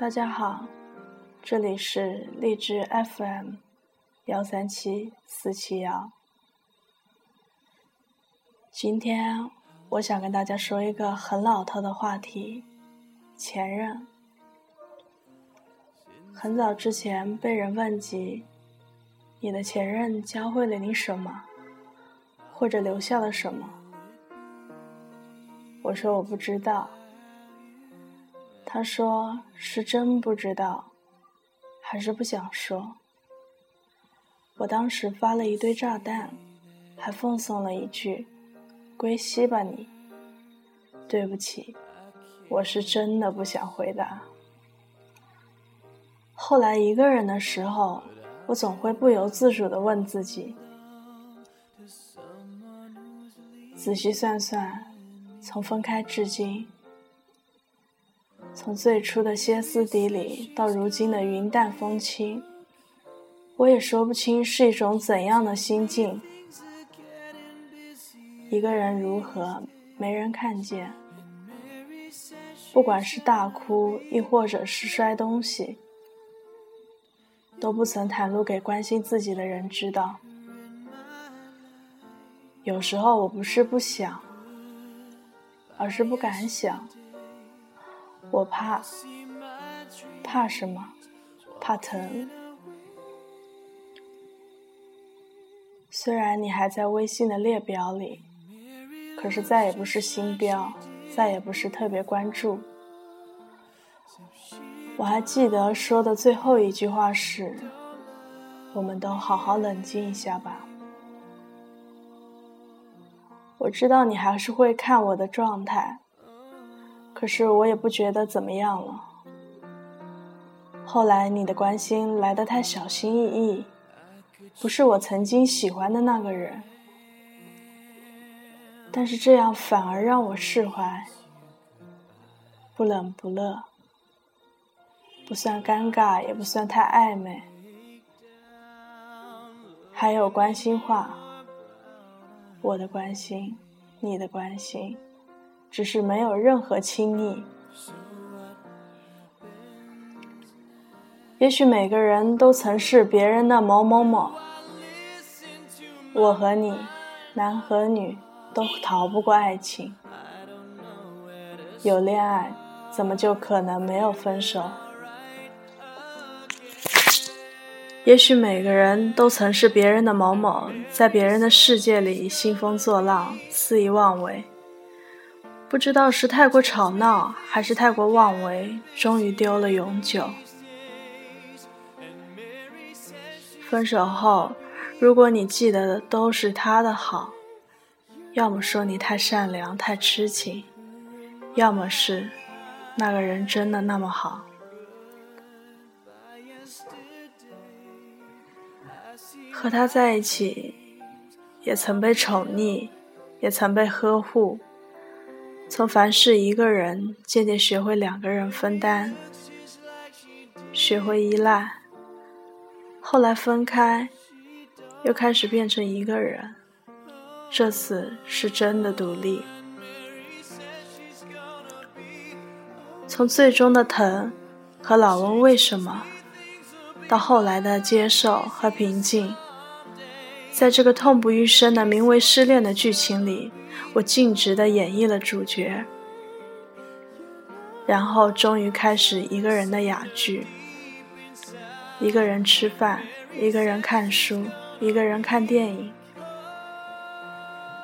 大家好，这里是荔枝 FM 幺三七四七幺。今天我想跟大家说一个很老套的话题——前任。很早之前被人问及，你的前任教会了你什么，或者留下了什么？我说我不知道。他说：“是真不知道，还是不想说？”我当时发了一堆炸弹，还奉送了一句：“归西吧你。”对不起，我是真的不想回答。后来一个人的时候，我总会不由自主的问自己：仔细算算，从分开至今。从最初的歇斯底里到如今的云淡风轻，我也说不清是一种怎样的心境。一个人如何没人看见？不管是大哭，亦或者是摔东西，都不曾袒露给关心自己的人知道。有时候我不是不想，而是不敢想。我怕，怕什么？怕疼。虽然你还在微信的列表里，可是再也不是星标，再也不是特别关注。我还记得说的最后一句话是：“我们都好好冷静一下吧。”我知道你还是会看我的状态。可是我也不觉得怎么样了。后来你的关心来得太小心翼翼，不是我曾经喜欢的那个人。但是这样反而让我释怀，不冷不热，不算尴尬，也不算太暧昧。还有关心话，我的关心，你的关心。只是没有任何亲昵。也许每个人都曾是别人的某某某。我和你，男和女，都逃不过爱情。有恋爱，怎么就可能没有分手？也许每个人都曾是别人的某某，在别人的世界里兴风作浪，肆意妄为。不知道是太过吵闹，还是太过妄为，终于丢了永久。分手后，如果你记得的都是他的好，要么说你太善良、太痴情，要么是那个人真的那么好。和他在一起，也曾被宠溺，也曾被呵护。从凡事一个人，渐渐学会两个人分担，学会依赖，后来分开，又开始变成一个人。这次是真的独立。从最终的疼和老问为什么，到后来的接受和平静，在这个痛不欲生的名为失恋的剧情里。我尽职的演绎了主角，然后终于开始一个人的哑剧。一个人吃饭，一个人看书，一个人看电影。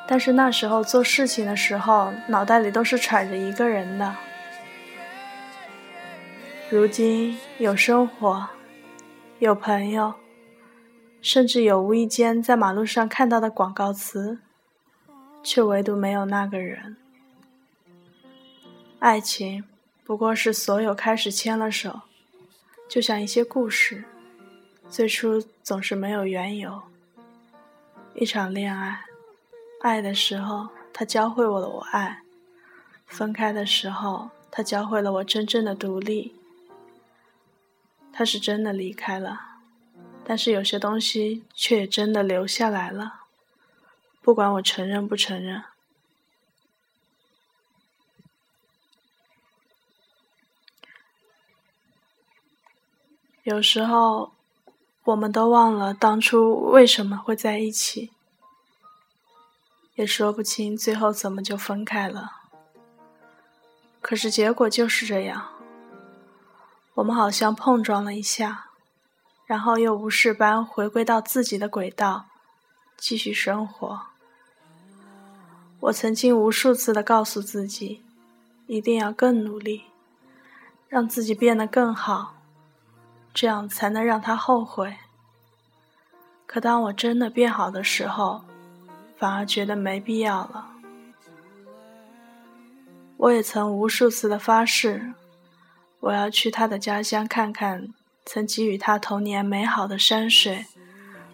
但是那时候做事情的时候，脑袋里都是揣着一个人的。如今有生活，有朋友，甚至有无意间在马路上看到的广告词。却唯独没有那个人。爱情不过是所有开始牵了手，就像一些故事，最初总是没有缘由。一场恋爱，爱的时候他教会我了我爱，分开的时候他教会了我真正的独立。他是真的离开了，但是有些东西却也真的留下来了。不管我承认不承认，有时候，我们都忘了当初为什么会在一起，也说不清最后怎么就分开了。可是结果就是这样，我们好像碰撞了一下，然后又无事般回归到自己的轨道，继续生活。我曾经无数次的告诉自己，一定要更努力，让自己变得更好，这样才能让他后悔。可当我真的变好的时候，反而觉得没必要了。我也曾无数次的发誓，我要去他的家乡看看曾给予他童年美好的山水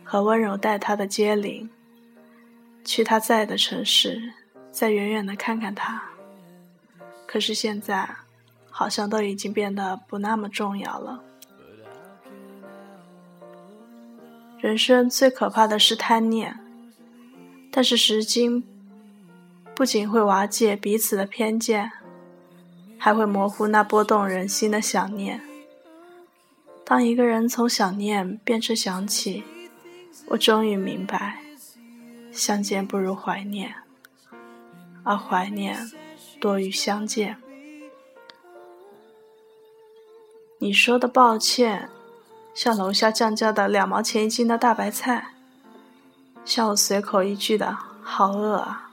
和温柔待他的街邻。去他在的城市，再远远的看看他。可是现在，好像都已经变得不那么重要了。人生最可怕的是贪念，但是时间不仅会瓦解彼此的偏见，还会模糊那波动人心的想念。当一个人从想念变成想起，我终于明白。相见不如怀念，而怀念多于相见。你说的抱歉，像楼下降价的两毛钱一斤的大白菜，像我随口一句的“好饿啊”，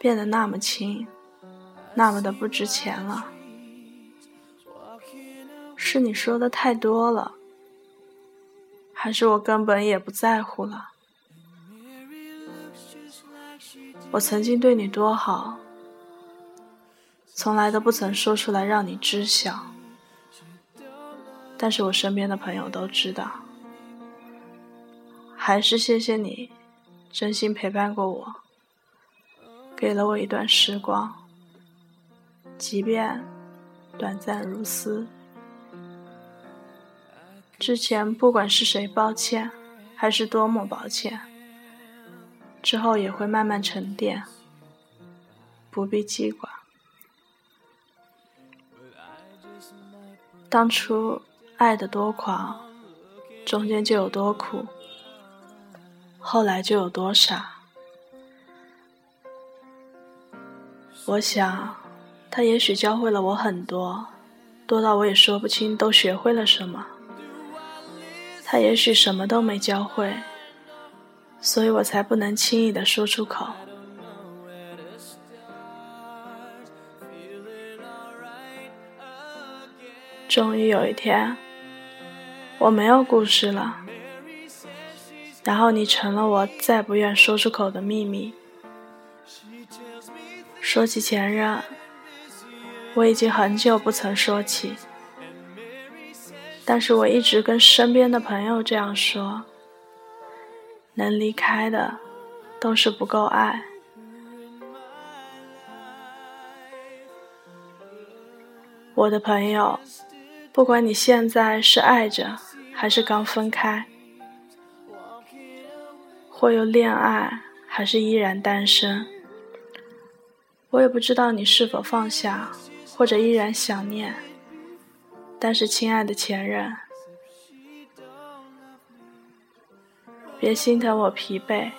变得那么轻，那么的不值钱了。是你说的太多了，还是我根本也不在乎了？我曾经对你多好，从来都不曾说出来让你知晓。但是我身边的朋友都知道。还是谢谢你，真心陪伴过我，给了我一段时光，即便短暂如斯。之前不管是谁抱歉，还是多么抱歉。之后也会慢慢沉淀，不必记挂。当初爱的多狂，中间就有多苦，后来就有多傻。我想，他也许教会了我很多，多到我也说不清都学会了什么。他也许什么都没教会。所以我才不能轻易的说出口。终于有一天，我没有故事了，然后你成了我再不愿说出口的秘密。说起前任，我已经很久不曾说起，但是我一直跟身边的朋友这样说。能离开的，都是不够爱。我的朋友，不管你现在是爱着，还是刚分开，或有恋爱，还是依然单身，我也不知道你是否放下，或者依然想念。但是，亲爱的前任。别心疼我疲惫，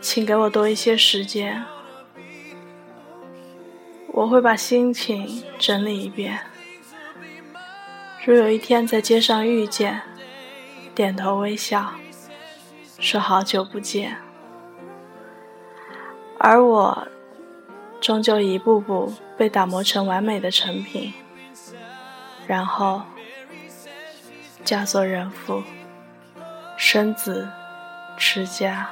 请给我多一些时间，我会把心情整理一遍。如有一天在街上遇见，点头微笑，说好久不见，而我终究一步步被打磨成完美的成品，然后嫁作人妇。生子，持家。